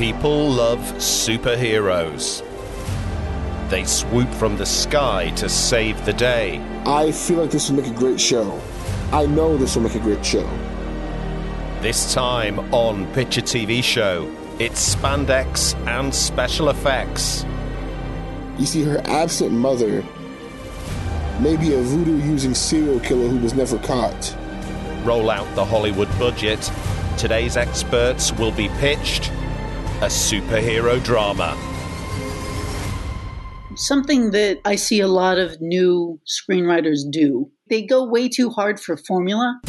People love superheroes. They swoop from the sky to save the day. I feel like this will make a great show. I know this will make a great show. This time on Pitch a TV Show, it's spandex and special effects. You see, her absent mother may be a voodoo using serial killer who was never caught. Roll out the Hollywood budget. Today's experts will be pitched a superhero drama. Something that I see a lot of new screenwriters do. They go way too hard for formula.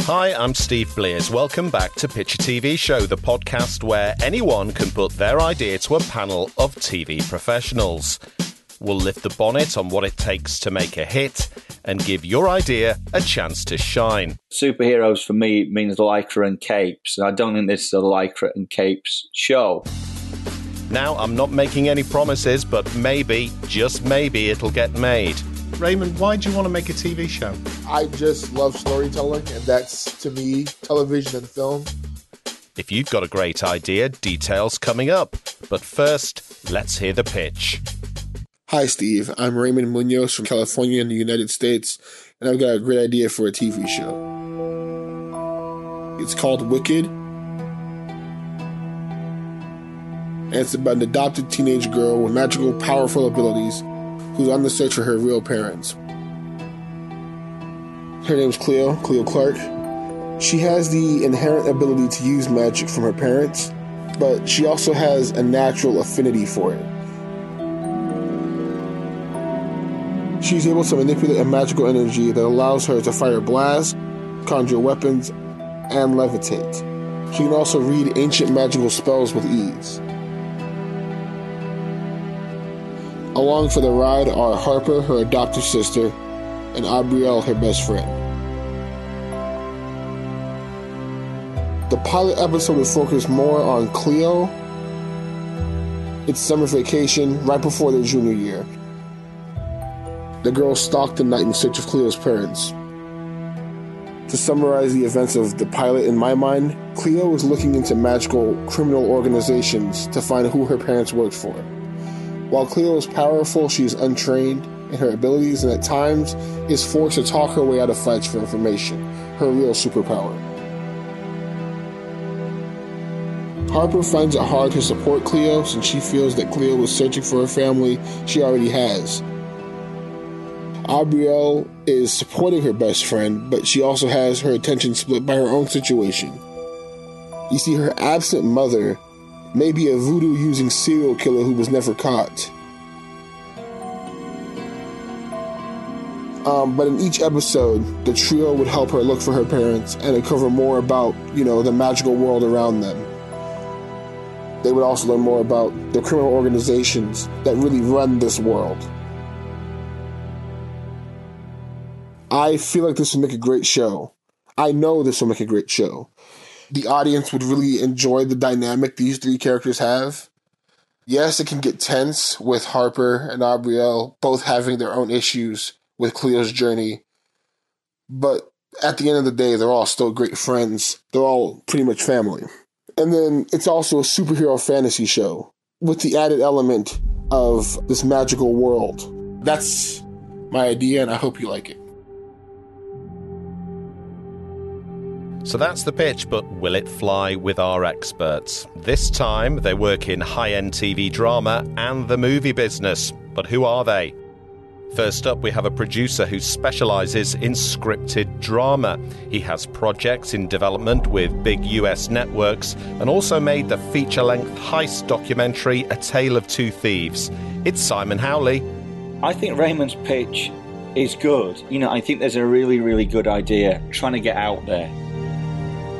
Hi, I'm Steve Blears. Welcome back to Pitch a TV Show, the podcast where anyone can put their idea to a panel of TV professionals. We'll lift the bonnet on what it takes to make a hit and give your idea a chance to shine. Superheroes for me means lycra and capes, and I don't think this is a lycra and capes show. Now, I'm not making any promises, but maybe, just maybe, it'll get made. Raymond, why do you want to make a TV show? I just love storytelling, and that's to me television and film. If you've got a great idea, details coming up. But first, let's hear the pitch. Hi, Steve. I'm Raymond Munoz from California in the United States, and I've got a great idea for a TV show. It's called Wicked, and it's about an adopted teenage girl with magical, powerful abilities who's on the search for her real parents. Her name's Cleo, Cleo Clark. She has the inherent ability to use magic from her parents, but she also has a natural affinity for it. She's able to manipulate a magical energy that allows her to fire blasts, conjure weapons, and levitate. She can also read ancient magical spells with ease. Along for the ride are Harper, her adoptive sister, and Abrielle, her best friend. The pilot episode will focus more on Cleo. It's summer vacation right before their junior year. The girls stalked the night in search of Cleo's parents. To summarize the events of the pilot in my mind, Cleo was looking into magical criminal organizations to find who her parents worked for. While Cleo is powerful, she is untrained in her abilities and at times is forced to talk her way out of fights for information, her real superpower. Harper finds it hard to support Cleo since she feels that Cleo was searching for a family she already has. Abrielle is supporting her best friend, but she also has her attention split by her own situation. You see, her absent mother may be a voodoo using serial killer who was never caught. Um, but in each episode, the trio would help her look for her parents and uncover more about, you know, the magical world around them. They would also learn more about the criminal organizations that really run this world. I feel like this would make a great show. I know this will make a great show. The audience would really enjoy the dynamic these three characters have. Yes, it can get tense with Harper and Abrielle both having their own issues with Cleo's journey. But at the end of the day, they're all still great friends. They're all pretty much family. And then it's also a superhero fantasy show with the added element of this magical world. That's my idea, and I hope you like it. So that's the pitch, but will it fly with our experts? This time they work in high end TV drama and the movie business. But who are they? First up, we have a producer who specializes in scripted drama. He has projects in development with big US networks and also made the feature length heist documentary A Tale of Two Thieves. It's Simon Howley. I think Raymond's pitch is good. You know, I think there's a really, really good idea trying to get out there.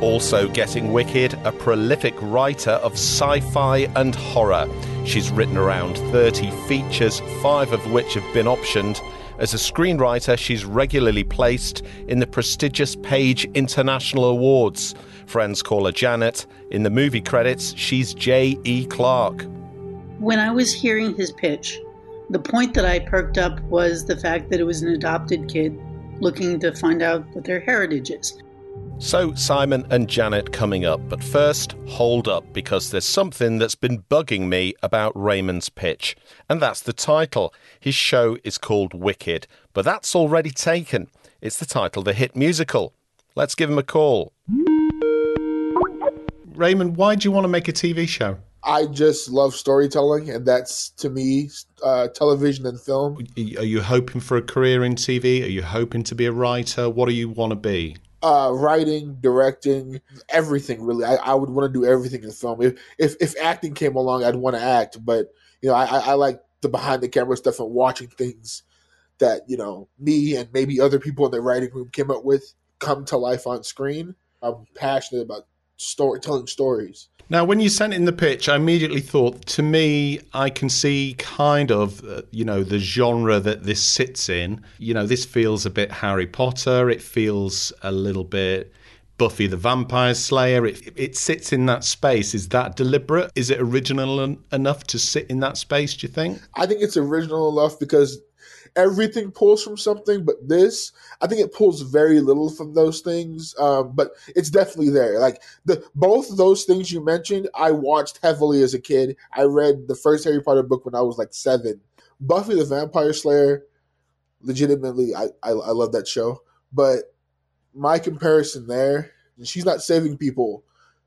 Also getting wicked, a prolific writer of sci fi and horror. She's written around 30 features, five of which have been optioned. As a screenwriter, she's regularly placed in the prestigious Page International Awards. Friends call her Janet. In the movie credits, she's J.E. Clarke. When I was hearing his pitch, the point that I perked up was the fact that it was an adopted kid looking to find out what their heritage is. So, Simon and Janet coming up, but first, hold up because there's something that's been bugging me about Raymond's pitch, and that's the title. His show is called Wicked, but that's already taken. It's the title of the hit musical. Let's give him a call. Raymond, why do you want to make a TV show? I just love storytelling, and that's to me uh, television and film. Are you hoping for a career in TV? Are you hoping to be a writer? What do you want to be? Uh, writing, directing, everything really. I, I would want to do everything in film. If, if if acting came along, I'd want to act. But you know, I, I like the behind the camera stuff and watching things that you know me and maybe other people in the writing room came up with come to life on screen. I'm passionate about story telling stories. Now, when you sent in the pitch, I immediately thought, to me, I can see kind of, uh, you know, the genre that this sits in. You know, this feels a bit Harry Potter. It feels a little bit Buffy the Vampire Slayer. It, it sits in that space. Is that deliberate? Is it original en- enough to sit in that space, do you think? I think it's original enough because everything pulls from something, but this, I think it pulls very little from those things. Um, but it's definitely there. Like the both those things you mentioned, I watched heavily as a kid. I read the first Harry Potter book when I was like seven. Buffy the Vampire Slayer, legitimately, I, I, I love that show. But my comparison there, she's not saving people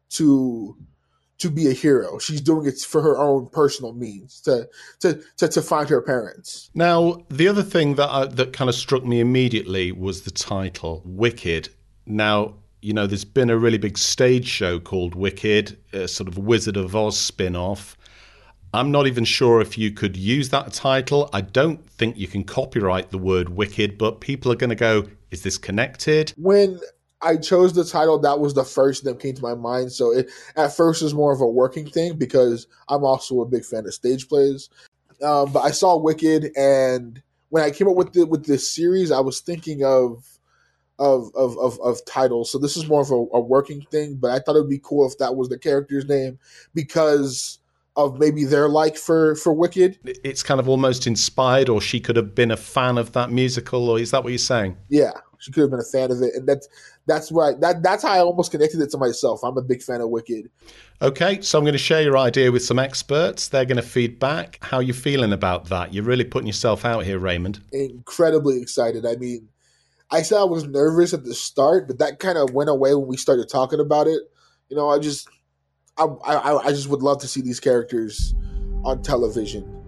to to be a hero. She's doing it for her own personal means to to to, to find her parents. Now, the other thing that I, that kind of struck me immediately was the title, Wicked. Now, you know, there's been a really big stage show called Wicked, a sort of Wizard of Oz spin-off. I'm not even sure if you could use that title. I don't think you can copyright the word wicked, but people are going to go, is this connected? When I chose the title. That was the first that came to my mind. So it, at first it was more of a working thing because I'm also a big fan of stage plays. Um, but I saw Wicked, and when I came up with the, with this series, I was thinking of of of of, of titles. So this is more of a, a working thing. But I thought it'd be cool if that was the character's name because of maybe their like for for Wicked. It's kind of almost inspired, or she could have been a fan of that musical, or is that what you're saying? Yeah, she could have been a fan of it, and that's that's why that that's how I almost connected it to myself. I'm a big fan of Wicked. Okay, so I'm going to share your idea with some experts. They're going to feed back. How you feeling about that? You're really putting yourself out here, Raymond. Incredibly excited. I mean, I said I was nervous at the start, but that kind of went away when we started talking about it. You know, I just I, I, I just would love to see these characters on television.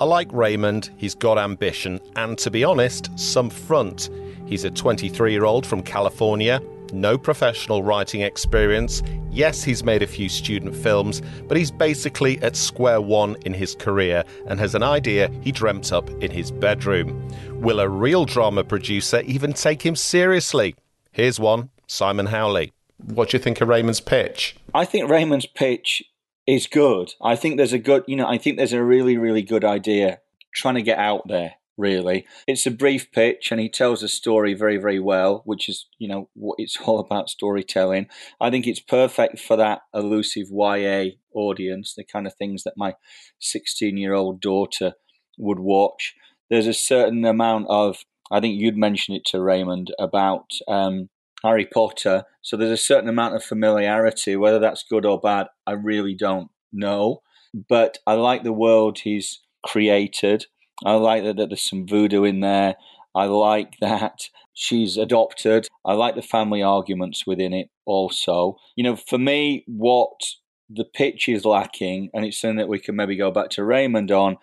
I like Raymond, he's got ambition, and to be honest, some front. He's a 23 year old from California, no professional writing experience. Yes, he's made a few student films, but he's basically at square one in his career and has an idea he dreamt up in his bedroom. Will a real drama producer even take him seriously? Here's one Simon Howley. What do you think of Raymond's pitch? I think Raymond's pitch is good. I think there's a good, you know, I think there's a really, really good idea trying to get out there. Really, it's a brief pitch, and he tells a story very, very well, which is, you know, what it's all about storytelling. I think it's perfect for that elusive YA audience, the kind of things that my 16 year old daughter would watch. There's a certain amount of, I think you'd mentioned it to Raymond about um, Harry Potter. So there's a certain amount of familiarity. Whether that's good or bad, I really don't know. But I like the world he's created. I like that, that there's some voodoo in there. I like that she's adopted. I like the family arguments within it also. You know, for me, what the pitch is lacking, and it's something that we can maybe go back to Raymond on,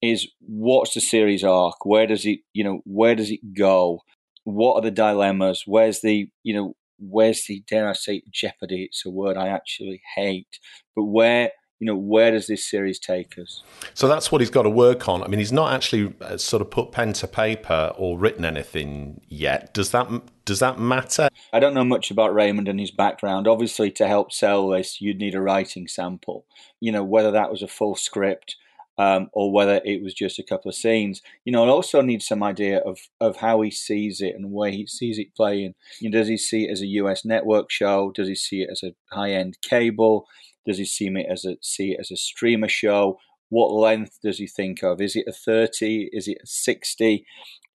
is what's the series arc? Where does it, you know, where does it go? What are the dilemmas? Where's the, you know, where's the, dare I say, jeopardy? It's a word I actually hate. But where, you know, where does this series take us? So that's what he's got to work on. I mean, he's not actually uh, sort of put pen to paper or written anything yet. Does that does that matter? I don't know much about Raymond and his background. Obviously, to help sell this, you'd need a writing sample. You know, whether that was a full script um, or whether it was just a couple of scenes. You know, I also need some idea of of how he sees it and where he sees it playing. You know, does he see it as a US network show? Does he see it as a high end cable? Does he see it as a see it as a streamer show? What length does he think of? Is it a thirty? Is it a sixty?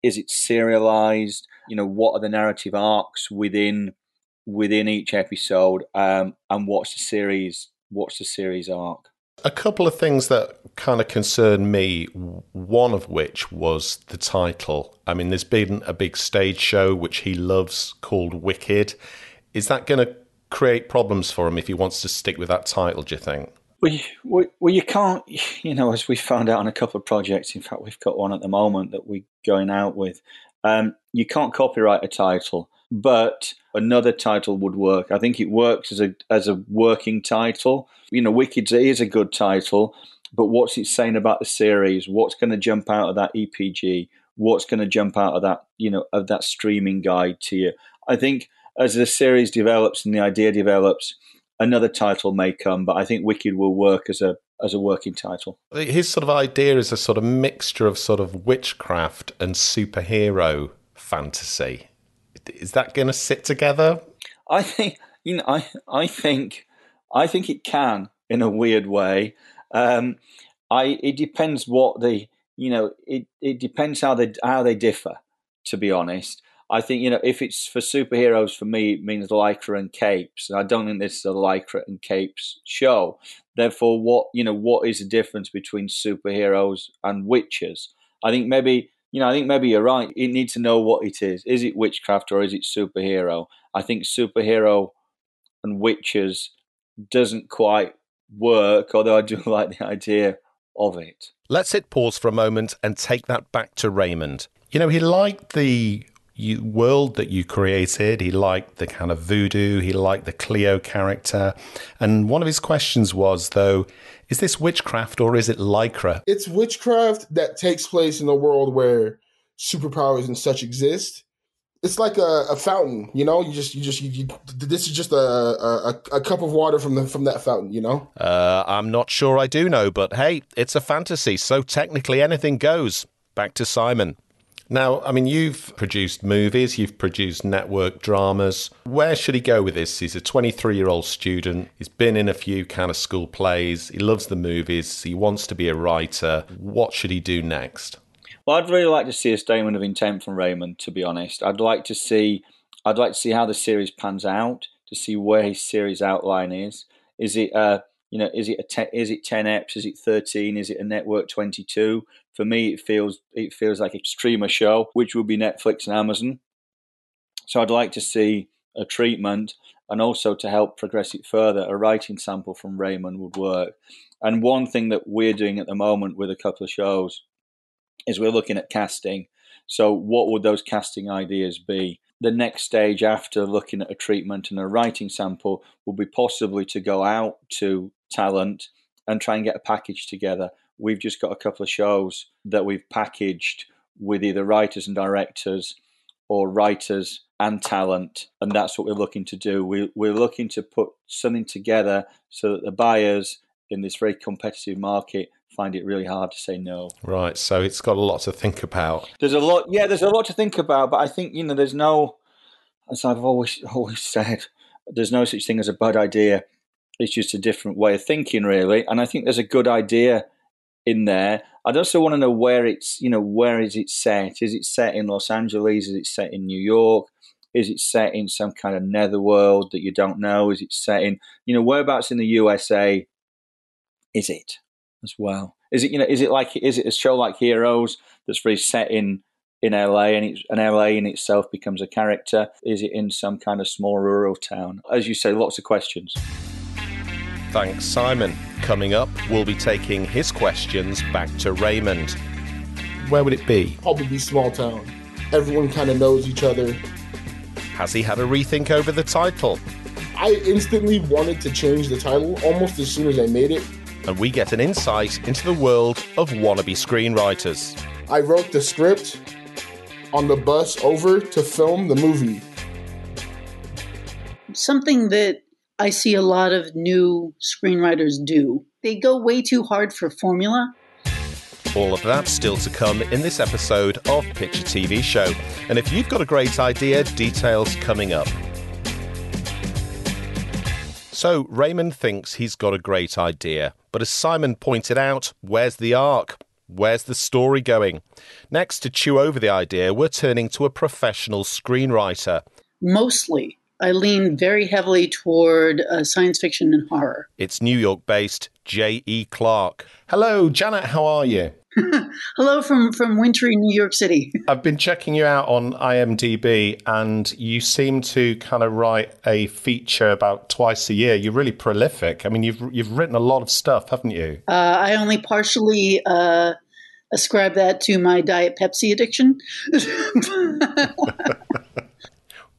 Is it serialized? you know, what are the narrative arcs within within each episode, um, and what's the series what's the series arc. A couple of things that kind of concern me, one of which was the title. I mean, there's been a big stage show which he loves called Wicked. Is that going to create problems for him if he wants to stick with that title, do you think? Well, well, you can't, you know, as we found out on a couple of projects, in fact, we've got one at the moment that we're going out with. Um, you can't copyright a title, but another title would work. I think it works as a as a working title. You know, Wicked is a good title, but what's it saying about the series? What's going to jump out of that EPG? What's going to jump out of that, you know, of that streaming guide to you? I think as the series develops and the idea develops, another title may come, but I think Wicked will work as a as a working title. His sort of idea is a sort of mixture of sort of witchcraft and superhero fantasy. Is that going to sit together? I think you know. I I think I think it can in a weird way. Um, I it depends what the you know it it depends how they how they differ. To be honest, I think you know if it's for superheroes, for me it means lycra and capes, and I don't think this is a lycra and capes show. Therefore, what you know, what is the difference between superheroes and witches? I think maybe you know, I think maybe you're right. You need to know what it is. Is it witchcraft or is it superhero? I think superhero and witches doesn't quite work, although I do like the idea of it. Let's hit pause for a moment and take that back to Raymond. You know, he liked the you, world that you created. He liked the kind of voodoo. He liked the Cleo character. And one of his questions was, though, is this witchcraft or is it lycra? It's witchcraft that takes place in a world where superpowers and such exist. It's like a, a fountain, you know. You just, you just, you, you this is just a, a, a cup of water from the from that fountain, you know. Uh, I'm not sure I do know, but hey, it's a fantasy, so technically anything goes. Back to Simon. Now, I mean, you've produced movies, you've produced network dramas. Where should he go with this? He's a 23 year old student. He's been in a few kind of school plays. He loves the movies. He wants to be a writer. What should he do next? Well, I'd really like to see a statement of intent from Raymond, to be honest. I'd like to see. I'd like to see how the series pans out, to see where his series outline is. Is it uh, you know, is it a te- is it ten eps? Is it thirteen? Is it a network twenty two? For me, it feels it feels like a streamer show, which would be Netflix and Amazon. So I'd like to see a treatment, and also to help progress it further, a writing sample from Raymond would work. And one thing that we're doing at the moment with a couple of shows is we're looking at casting. So what would those casting ideas be? The next stage after looking at a treatment and a writing sample will be possibly to go out to talent and try and get a package together. We've just got a couple of shows that we've packaged with either writers and directors or writers and talent, and that's what we're looking to do. We, we're looking to put something together so that the buyers in this very competitive market find it really hard to say no. Right. So it's got a lot to think about. There's a lot. Yeah, there's a lot to think about. But I think you know, there's no, as I've always always said, there's no such thing as a bad idea. It's just a different way of thinking, really. And I think there's a good idea in there. I'd also want to know where it's, you know, where is it set? Is it set in Los Angeles? Is it set in New York? Is it set in some kind of netherworld that you don't know? Is it set in, you know, whereabouts in the USA is it? As well. Is it you know is it like is it a show like Heroes that's very set in in LA and it's, and LA in itself becomes a character? Is it in some kind of small rural town? As you say, lots of questions. Thanks, Simon. Coming up, we'll be taking his questions back to Raymond. Where would it be? Probably small town. Everyone kind of knows each other. Has he had a rethink over the title? I instantly wanted to change the title almost as soon as I made it and we get an insight into the world of wannabe screenwriters. I wrote the script on the bus over to film the movie. Something that I see a lot of new screenwriters do. They go way too hard for formula. All of that still to come in this episode of Pitch a TV Show. And if you've got a great idea, details coming up. So Raymond thinks he's got a great idea, but as Simon pointed out, where's the arc? Where's the story going? Next, to chew over the idea, we're turning to a professional screenwriter. Mostly, I lean very heavily toward uh, science fiction and horror. It's New York based J.E. Clarke. Hello, Janet, how are you? Hello from, from wintry New York City. I've been checking you out on IMDb, and you seem to kind of write a feature about twice a year. You're really prolific. I mean, you've you've written a lot of stuff, haven't you? Uh, I only partially uh, ascribe that to my Diet Pepsi addiction.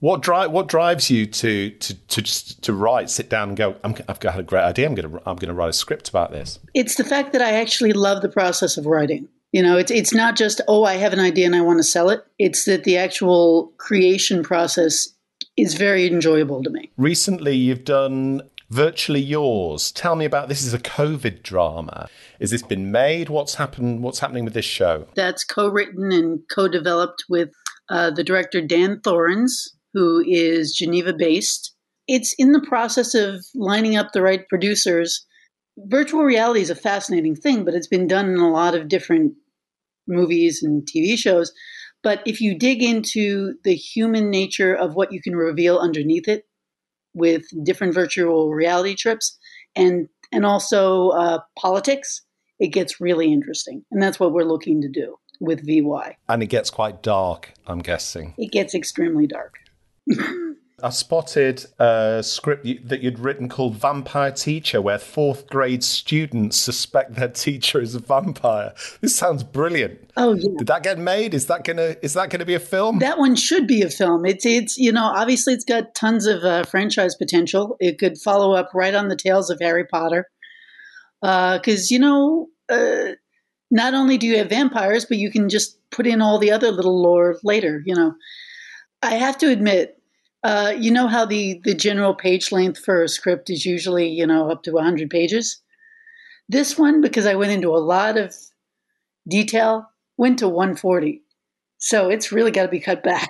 What drive what drives you to to to just to write, sit down, and go? i have got a great idea. I'm going to I'm going to write a script about this. It's the fact that I actually love the process of writing. You know, it's it's not just oh I have an idea and I want to sell it. It's that the actual creation process is very enjoyable to me. Recently, you've done virtually yours. Tell me about this. Is a COVID drama. Has this been made? What's happened? What's happening with this show? That's co-written and co-developed with uh, the director Dan Thorens, who is Geneva based. It's in the process of lining up the right producers. Virtual reality is a fascinating thing, but it's been done in a lot of different movies and TV shows. But if you dig into the human nature of what you can reveal underneath it with different virtual reality trips and and also uh, politics, it gets really interesting. And that's what we're looking to do with VY. And it gets quite dark, I'm guessing. It gets extremely dark. I spotted a script that you'd written called Vampire Teacher, where fourth grade students suspect their teacher is a vampire. This sounds brilliant. Oh yeah. Did that get made? Is that gonna is that gonna be a film? That one should be a film. It's it's you know obviously it's got tons of uh, franchise potential. It could follow up right on the tails of Harry Potter, because uh, you know. Uh, not only do you have vampires, but you can just put in all the other little lore later. You know, I have to admit, uh, you know how the the general page length for a script is usually you know up to 100 pages. This one, because I went into a lot of detail, went to 140. So it's really got to be cut back.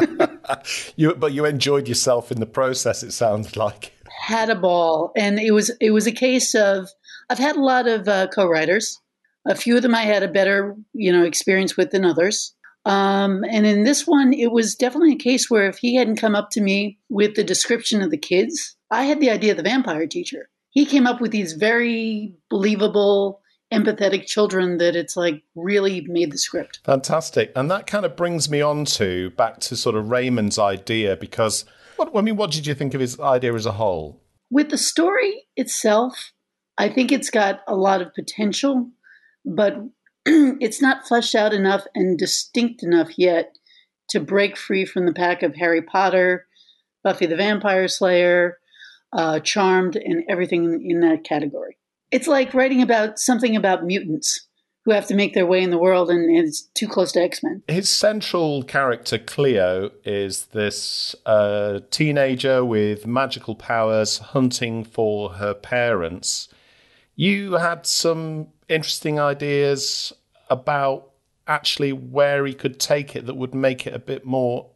you, but you enjoyed yourself in the process. It sounds like had a ball, and it was it was a case of I've had a lot of uh, co-writers. A few of them I had a better you know experience with than others. Um, and in this one, it was definitely a case where if he hadn't come up to me with the description of the kids, I had the idea of the vampire teacher. He came up with these very believable, empathetic children that it's like really made the script. Fantastic. And that kind of brings me on to back to sort of Raymond's idea because what, I mean, what did you think of his idea as a whole? With the story itself, I think it's got a lot of potential, but it's not fleshed out enough and distinct enough yet to break free from the pack of Harry Potter, Buffy the Vampire Slayer, uh, Charmed, and everything in that category. It's like writing about something about mutants who have to make their way in the world and it's too close to X Men. His central character, Cleo, is this uh, teenager with magical powers hunting for her parents. You had some interesting ideas about actually where he could take it that would make it a bit more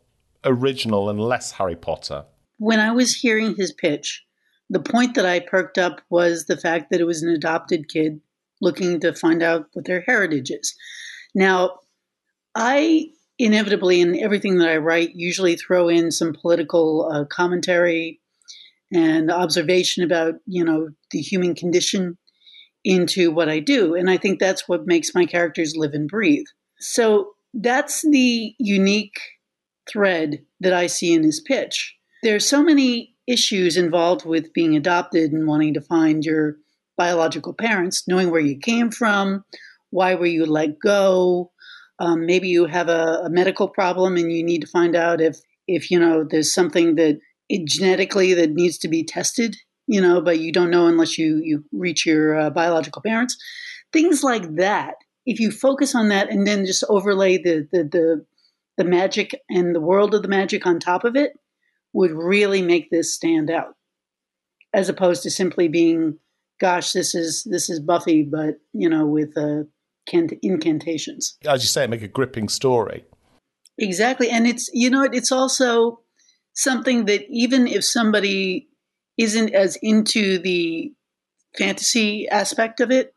original and less Harry Potter. When I was hearing his pitch, the point that I perked up was the fact that it was an adopted kid looking to find out what their heritage is. Now, I inevitably, in everything that I write, usually throw in some political uh, commentary and observation about, you know, the human condition into what I do. And I think that's what makes my characters live and breathe. So that's the unique thread that I see in his pitch. There's so many issues involved with being adopted and wanting to find your biological parents, knowing where you came from, why were you let go. Um, maybe you have a, a medical problem and you need to find out if, if you know there's something that it, genetically that needs to be tested you know, but you don't know unless you you reach your uh, biological parents. Things like that. If you focus on that and then just overlay the, the the the magic and the world of the magic on top of it, would really make this stand out, as opposed to simply being, "Gosh, this is this is Buffy," but you know, with uh, incantations. As you say, make a gripping story. Exactly, and it's you know it's also something that even if somebody isn't as into the fantasy aspect of it,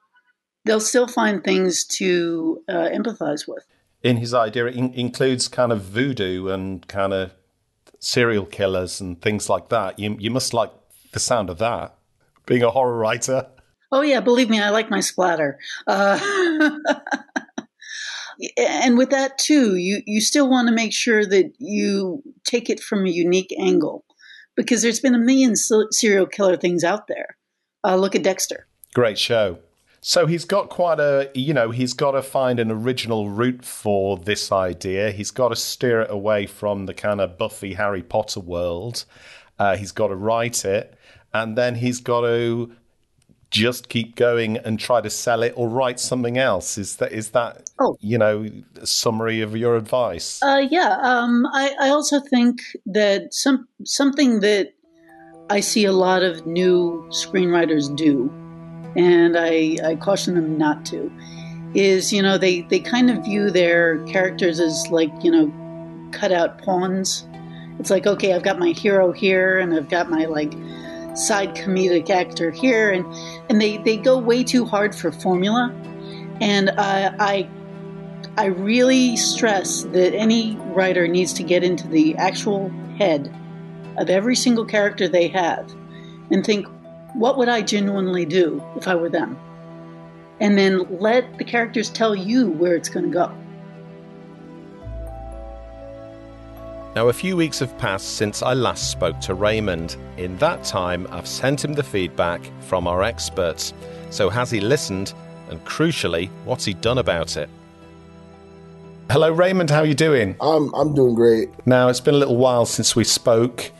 they'll still find things to uh, empathize with. In his idea, it in- includes kind of voodoo and kind of serial killers and things like that. You you must like the sound of that, being a horror writer. Oh yeah, believe me, I like my splatter. Uh, and with that too, you you still want to make sure that you take it from a unique angle, because there's been a million serial killer things out there. Uh, look at Dexter. Great show. So he's got quite a, you know, he's got to find an original route for this idea. He's got to steer it away from the kind of Buffy Harry Potter world. Uh, he's got to write it, and then he's got to just keep going and try to sell it or write something else. Is that is that oh. you know a summary of your advice? Uh, yeah, um, I, I also think that some something that I see a lot of new screenwriters do and I, I caution them not to, is, you know, they, they kind of view their characters as like, you know, cut out pawns. It's like, okay, I've got my hero here and I've got my like side comedic actor here and and they, they go way too hard for formula. And I, I I really stress that any writer needs to get into the actual head of every single character they have and think, what would I genuinely do if I were them? And then let the characters tell you where it's going to go. Now, a few weeks have passed since I last spoke to Raymond. In that time, I've sent him the feedback from our experts. So, has he listened? And crucially, what's he done about it? Hello, Raymond. How are you doing? I'm I'm doing great. Now, it's been a little while since we spoke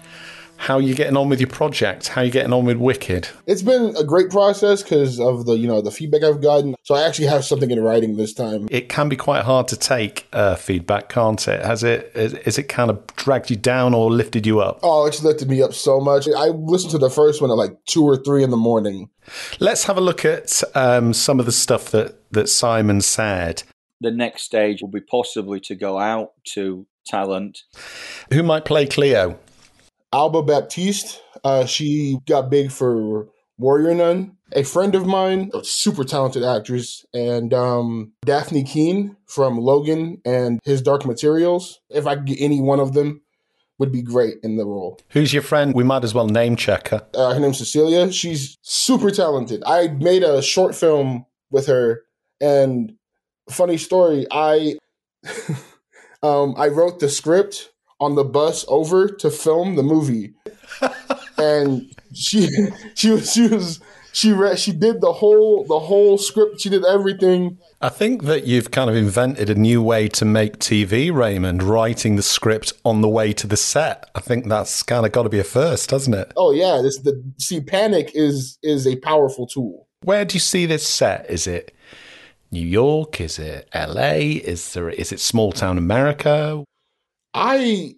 how are you getting on with your project? How are you getting on with Wicked? It's been a great process because of the you know the feedback I've gotten. So I actually have something in writing this time. It can be quite hard to take uh, feedback, can't it? Has it? Is, is it kind of dragged you down or lifted you up? Oh, it's lifted me up so much. I listened to the first one at like two or three in the morning. Let's have a look at um, some of the stuff that that Simon said. The next stage will be possibly to go out to talent. Who might play Cleo? Alba Baptista. Uh, she got big for Warrior Nun. A friend of mine, a super talented actress, and um, Dafne Keen from Logan and His Dark Materials. If I could get any one of them, would be great in the role. Who's your friend? We might as well name check her. Uh, her name's Cecilia. She's super talented. I made a short film with her, and funny story, I um, I wrote the script on the bus over to film the movie, and she she was she was she read she did the whole the whole script. She did everything. I think that you've kind of invented a new way to make TV, Raymond. Writing the script on the way to the set. I think that's kind of got to be a first, doesn't it? Oh yeah, this the see panic is is a powerful tool. Where do you see this set? Is it New York? Is it LA? Is there is it small town America? I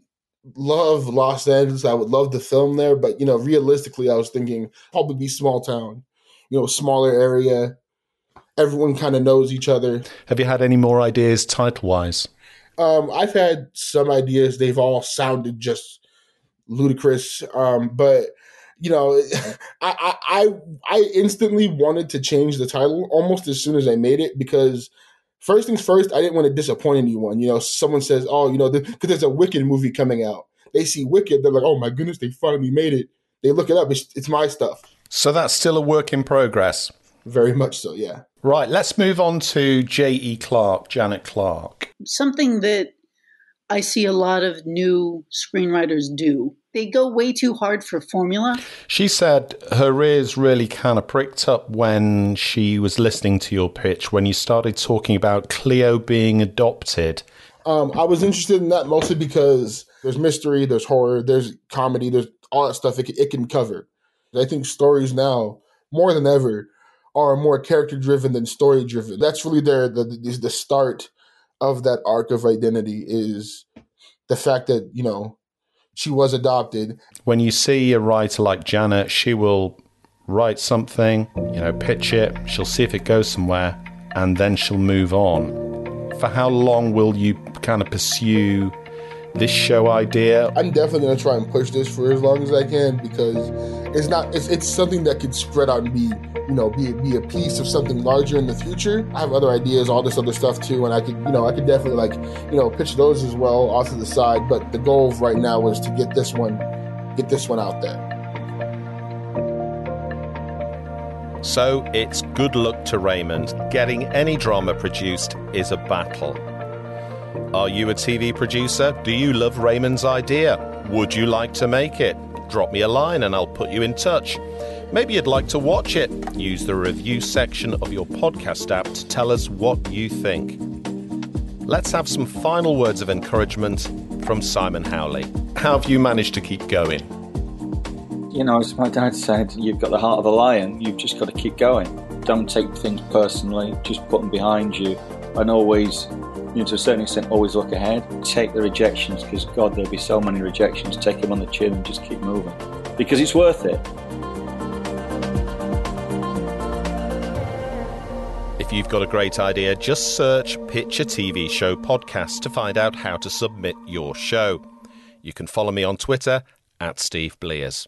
love Los Angeles. I would love to film there, but you know, realistically, I was thinking probably be small town, you know, smaller area. Everyone kind of knows each other. Have you had any more ideas title wise? Um, I've had some ideas. They've all sounded just ludicrous. Um, but you know, I, I I instantly wanted to change the title almost as soon as I made it because first things first, I didn't want to disappoint anyone. You know, someone says, "Oh, you know," because there's a Wicked movie coming out. They see Wicked, they're like, "Oh my goodness, they finally made it." They look it up. It's, it's my stuff. So that's still a work in progress. Very much so, yeah. Right, let's move on to J.E. Clarke, Janet Clarke. Something that I see a lot of new screenwriters do they go way too hard for formula. She said her ears really kind of pricked up when she was listening to your pitch when you started talking about Cleo being adopted. Um, I was interested in that mostly because there's mystery, there's horror, there's comedy, there's all that stuff it, it can cover. I think stories now, more than ever, are more character driven than story driven. That's really their the, the the start of that arc of identity is the fact that you know she was adopted. When you see a writer like Janet, she will write something, you know, pitch it, she'll see if it goes somewhere, and then she'll move on. For how long will you kind of pursue this show idea? I'm definitely going to try and push this for as long as I can because it's not it's, it's something that could spread out and be you know be be a piece of something larger in the future. I have other ideas, all this other stuff too, and I could you know I could definitely like you know pitch those as well off to the side. But the goal right now is to get this one get this one out there. So it's good luck to Raymond. Getting any drama produced is a battle. Are you a TV producer? Do you love Raymond's idea? Would you like to make it? Drop me a line and I'll put you in touch. Maybe you'd like to watch it. Use the review section of your podcast app to tell us what you think. Let's have some final words of encouragement from Simon Howley. How have you managed to keep going? You know, as my dad said, you've got the heart of a lion. You've just got to keep going. Don't take things personally. Just put them behind you, and always, you know, to a certain extent, always look ahead. Take the rejections because God, there'll be so many rejections. Take them on the chin and just keep moving because it's worth it. If you've got a great idea, just search Pitch a TV Show podcast to find out how to submit your show. You can follow me on Twitter at Steve Blears.